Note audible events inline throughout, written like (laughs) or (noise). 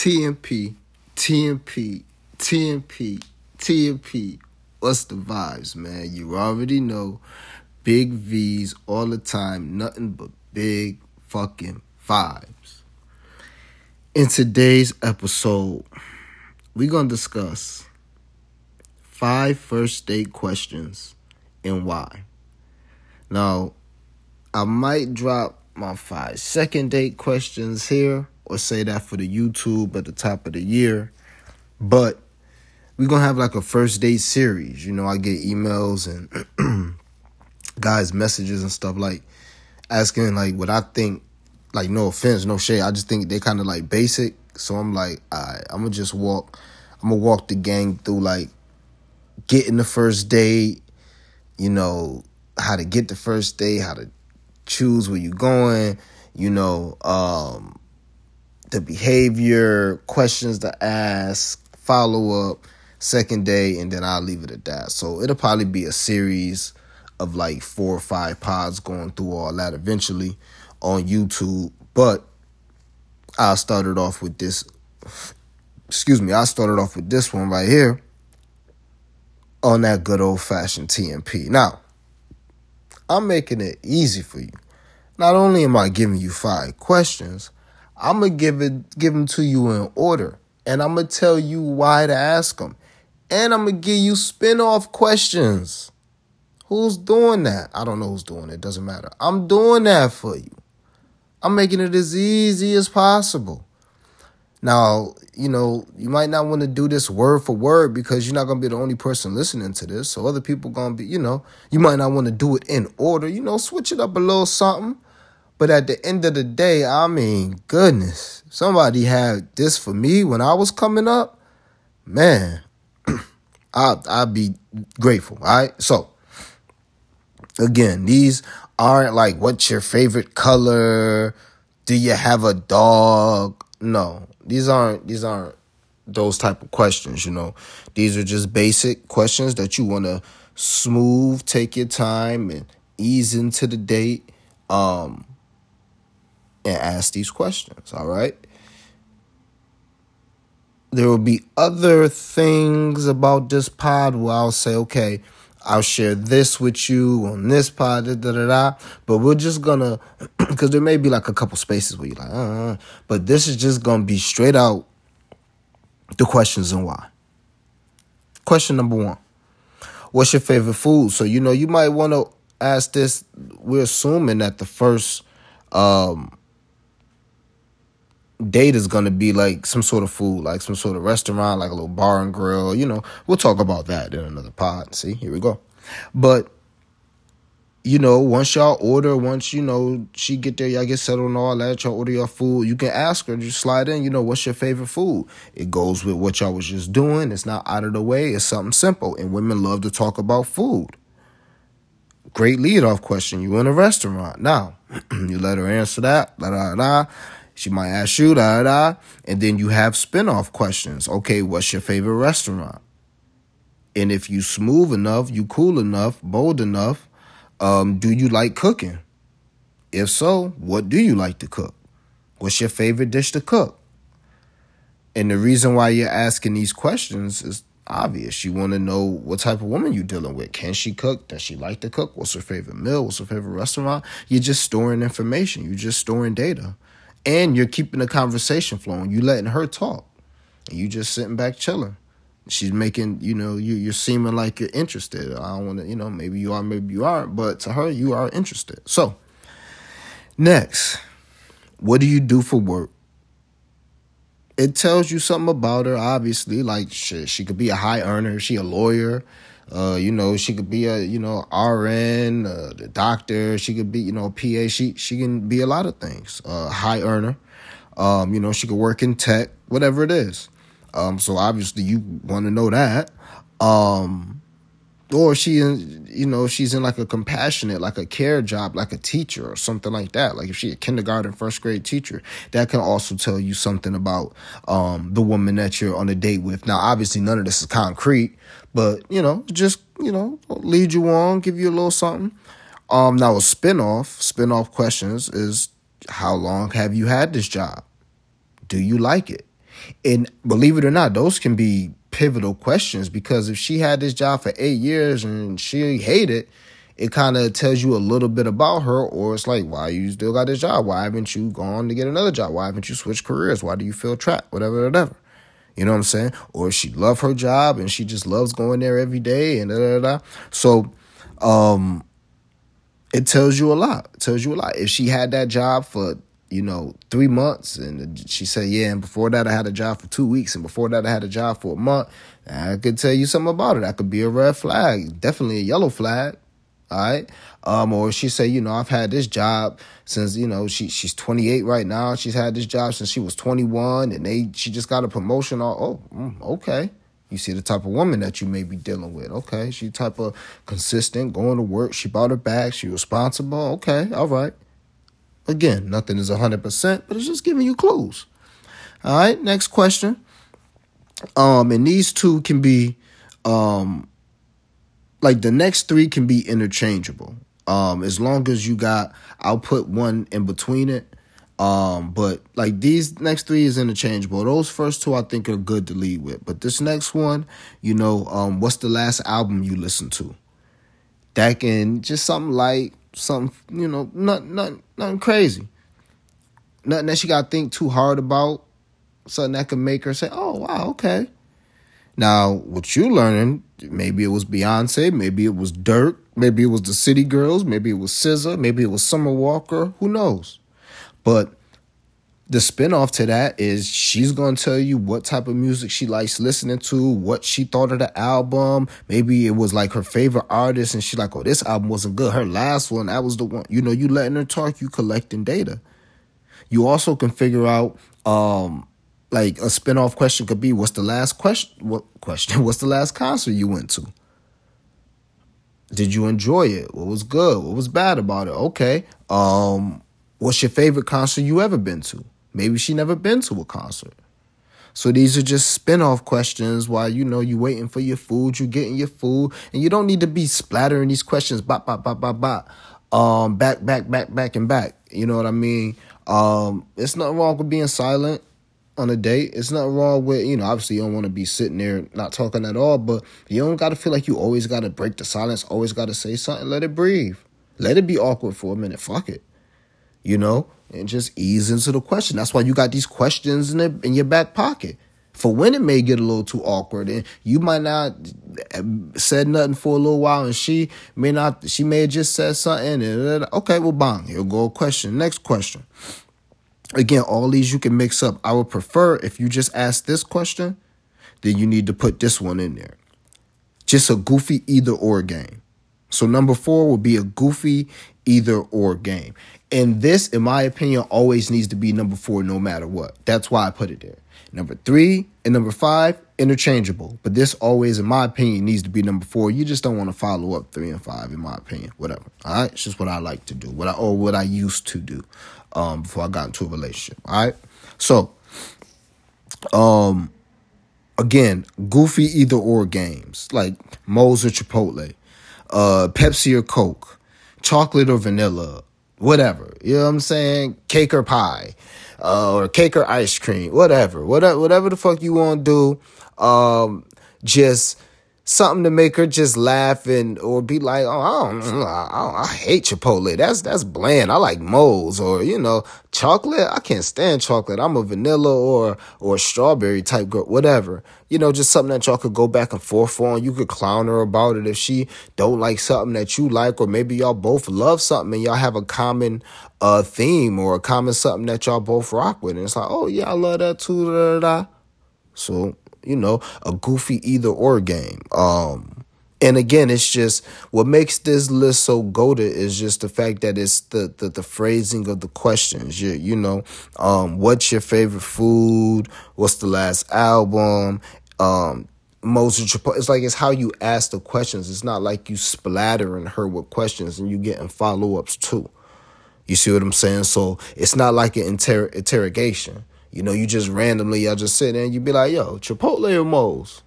TMP, TMP, TMP, TMP. What's the vibes, man? You already know. Big V's all the time, nothing but big fucking vibes. In today's episode, we're going to discuss five first date questions and why. Now, I might drop my five second date questions here or say that for the YouTube at the top of the year. But we're gonna have like a first date series. You know, I get emails and (clears throat) guys' messages and stuff like asking like what I think like no offense, no shade. I just think they kind of like basic. So I'm like, right, I'm gonna just walk. I'm gonna walk the gang through like getting the first date. You know how to get the first date, how to choose where you're going. You know, um, the behavior, questions to ask, follow up, second day, and then I'll leave it at that. So it'll probably be a series of like four or five pods going through all that eventually on YouTube. But I started off with this. Excuse me, I started off with this one right here on that good old fashioned TMP. Now, I'm making it easy for you. Not only am I giving you five questions, I'm gonna give it give them to you in order, and I'm gonna tell you why to ask them, and I'm gonna give you spin-off questions. Who's doing that? I don't know who's doing it. Doesn't matter. I'm doing that for you. I'm making it as easy as possible. Now, you know, you might not want to do this word for word because you're not going to be the only person listening to this. So other people going to be, you know, you might not want to do it in order. You know, switch it up a little something. But at the end of the day, I mean, goodness, somebody had this for me when I was coming up, man, (clears throat) I I'd be grateful. All right, so again, these aren't like what's your favorite color? Do you have a dog? No, these aren't these aren't those type of questions. You know, these are just basic questions that you want to smooth, take your time, and ease into the date. Um, and ask these questions, all right? There will be other things about this pod where I'll say, okay, I'll share this with you on this pod, da da da. da. But we're just gonna, (clears throat) because there may be like a couple spaces where you're like, uh, but this is just gonna be straight out the questions and why. Question number one What's your favorite food? So, you know, you might want to ask this. We're assuming that the first um, date is gonna be like some sort of food, like some sort of restaurant, like a little bar and grill. You know, we'll talk about that in another pod. See, here we go. But you know, once y'all order, once you know she get there, y'all get settled and all that, y'all order your food. You can ask her, just slide in. You know, what's your favorite food? It goes with what y'all was just doing. It's not out of the way. It's something simple, and women love to talk about food. Great lead off question. You in a restaurant now? (clears throat) you let her answer that. Da da da. She might ask you, da da, and then you have spin-off questions. Okay, what's your favorite restaurant? And if you smooth enough, you cool enough, bold enough, um, do you like cooking? If so, what do you like to cook? What's your favorite dish to cook? And the reason why you're asking these questions is obvious. You want to know what type of woman you're dealing with. Can she cook? Does she like to cook? What's her favorite meal? What's her favorite restaurant? You're just storing information. You're just storing data and you're keeping the conversation flowing. You letting her talk, and you just sitting back chilling. She's making, you know, you you're seeming like you're interested. I don't want to, you know, maybe you are, maybe you aren't, but to her, you are interested. So, next, what do you do for work? It tells you something about her, obviously. Like she, she could be a high earner. She a lawyer. Uh, you know, she could be a you know RN, uh, the doctor. She could be you know PA. She she can be a lot of things. Uh, high earner. Um, you know, she could work in tech, whatever it is. Um, so obviously you want to know that. Um, or she you know she's in like a compassionate like a care job like a teacher or something like that. Like if she a kindergarten first grade teacher that can also tell you something about um, the woman that you're on a date with. Now obviously none of this is concrete but you know just you know lead you on give you a little something. Um now a spin-off spin-off questions is how long have you had this job? Do you like it? And believe it or not, those can be pivotal questions because if she had this job for eight years and she hated it it kind of tells you a little bit about her, or it's like, why you still got this job? Why haven't you gone to get another job? Why haven't you switched careers? Why do you feel trapped? Whatever, whatever. You know what I'm saying? Or she love her job and she just loves going there every day and da da da. So, um, it tells you a lot. It tells you a lot. If she had that job for you know three months and she said yeah, and before that I had a job for two weeks, and before that I had a job for a month, I could tell you something about it. That could be a red flag, definitely a yellow flag. All right. Um, or she say, you know, I've had this job since, you know, she she's 28 right now. She's had this job since she was 21 and they she just got a promotion. All, oh, mm, okay. You see the type of woman that you may be dealing with. Okay. She type of consistent, going to work. She bought her bag. She responsible. Okay. All right. Again, nothing is 100%, but it's just giving you clues. All right. Next question. Um, and these two can be, um, like the next three can be interchangeable. Um, as long as you got, I'll put one in between it. Um, but like these next three is interchangeable. Those first two I think are good to lead with. But this next one, you know, um, what's the last album you listened to? That can just something like something, you know, not not nothing crazy. Nothing that she gotta think too hard about. Something that could make her say, Oh wow, okay. Now, what you learning, maybe it was Beyonce, maybe it was Durk, maybe it was the City Girls, maybe it was SZA, maybe it was Summer Walker, who knows? But the spinoff to that is she's going to tell you what type of music she likes listening to, what she thought of the album. Maybe it was like her favorite artist and she's like, oh, this album wasn't good. Her last one, that was the one. You know, you letting her talk, you collecting data. You also can figure out um, like a spin-off question could be what's the last question what question (laughs) what's the last concert you went to did you enjoy it what was good what was bad about it okay um what's your favorite concert you ever been to maybe she never been to a concert so these are just spin-off questions while you know you waiting for your food you getting your food and you don't need to be splattering these questions bop bop bop bop bop um back back back back and back you know what i mean um it's nothing wrong with being silent on a date. It's not wrong with, you know, obviously you don't want to be sitting there not talking at all, but you don't got to feel like you always got to break the silence, always got to say something. Let it breathe. Let it be awkward for a minute. Fuck it. You know, and just ease into the question. That's why you got these questions in, the, in your back pocket for when it may get a little too awkward and you might not eh, said nothing for a little while and she may not she may have just said something and eh, eh, okay well bang here go question next question Again, all these you can mix up. I would prefer if you just ask this question, then you need to put this one in there. Just a goofy either or game. So number four will be a goofy either or game. And this, in my opinion, always needs to be number four no matter what. That's why I put it there. Number three and number five, interchangeable. But this always, in my opinion, needs to be number four. You just don't want to follow up three and five, in my opinion. Whatever. All right. It's just what I like to do. What I or what I used to do um, before I got into a relationship. All right. So, um, again, goofy either or games like Moe's or Chipotle, uh, Pepsi or Coke, chocolate or vanilla, whatever. You know what I'm saying? Cake or pie, uh, or cake or ice cream, whatever. Whatever, whatever the fuck you want to do. Um, just something to make her just laugh and or be like, oh, I don't, I, I hate Chipotle. That's that's bland. I like Moe's or you know chocolate. I can't stand chocolate. I'm a vanilla or or strawberry type girl. Whatever. You know, just something that y'all could go back and forth on. You could clown her about it if she don't like something that you like, or maybe y'all both love something and y'all have a common uh theme or a common something that y'all both rock with. And it's like, oh yeah, I love that too. Da, da, da. So you know, a goofy either or game. Um, and again, it's just what makes this list so goaded is just the fact that it's the the, the phrasing of the questions. You you know, um, what's your favorite food? What's the last album? Um, most it's like it's how you ask the questions. It's not like you splattering her with questions and you getting follow ups too. You see what I'm saying? So it's not like an inter- interrogation. You know, you just randomly, y'all just sit there and you be like, yo, Chipotle or Moe's?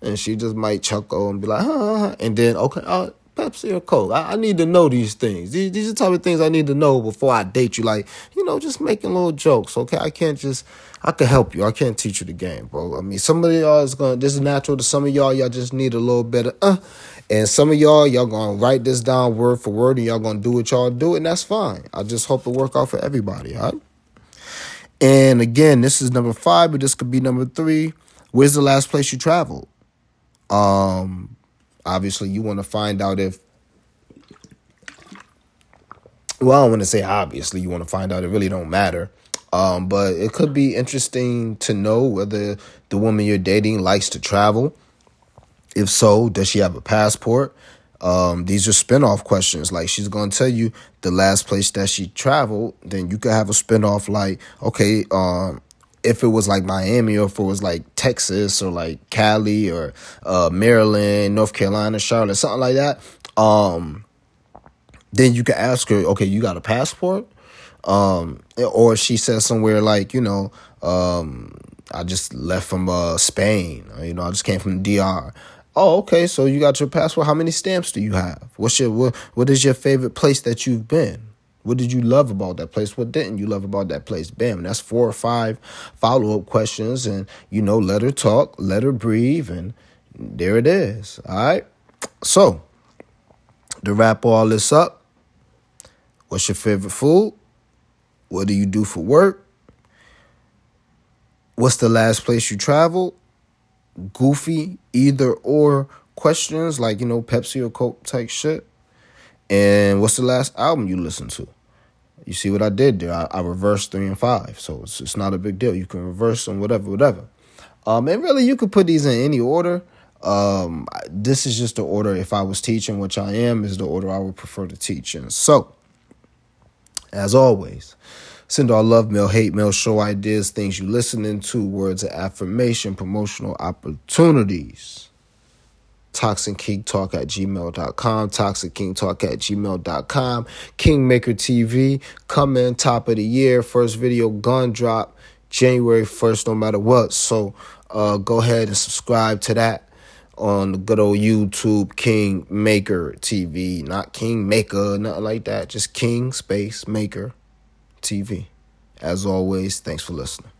And she just might chuckle and be like, huh, and then, okay, uh, Pepsi or Coke? I, I need to know these things. These, these are the type of things I need to know before I date you. Like, you know, just making little jokes, okay? I can't just, I can help you. I can't teach you the game, bro. I mean, some of y'all is going to, this is natural to some of y'all. Y'all just need a little bit of, uh, and some of y'all, y'all going to write this down word for word and y'all going to do what y'all do, and that's fine. I just hope it work out for everybody, all right? And again, this is number five, but this could be number three. Where's the last place you traveled? Um, obviously, you want to find out if. Well, I want to say obviously. You want to find out. It really don't matter. Um, but it could be interesting to know whether the woman you're dating likes to travel. If so, does she have a passport? Um, these are spinoff questions. Like she's gonna tell you the last place that she traveled, then you could have a spinoff like, okay, um, if it was like Miami or if it was like Texas or like Cali or uh, Maryland, North Carolina, Charlotte, something like that. Um, then you could ask her, okay, you got a passport? Um, or she says somewhere like, you know, um, I just left from uh, Spain, you know, I just came from the DR. Oh, okay. So you got your passport. How many stamps do you have? What's your what, what is your favorite place that you've been? What did you love about that place? What didn't you love about that place? Bam. That's four or five follow up questions. And, you know, let her talk, let her breathe. And there it is. All right. So, to wrap all this up, what's your favorite food? What do you do for work? What's the last place you traveled? Goofy either or questions like you know Pepsi or Coke type shit. And what's the last album you listened to? You see what I did there? I, I reversed three and five, so it's it's not a big deal. You can reverse them, whatever, whatever. Um, and really, you could put these in any order. Um, this is just the order. If I was teaching, which I am, is the order I would prefer to teach in. So, as always, Send all love mail, hate mail, show ideas, things you listening to, words of affirmation, promotional opportunities. Toxic King Talk at gmail.com, Toxic King Talk at gmail.com, Kingmaker TV, coming top of the year, first video gun drop January 1st, no matter what. So uh, go ahead and subscribe to that on the good old YouTube King Maker TV, not King Maker, nothing like that, just King Space Maker TV. As always, thanks for listening.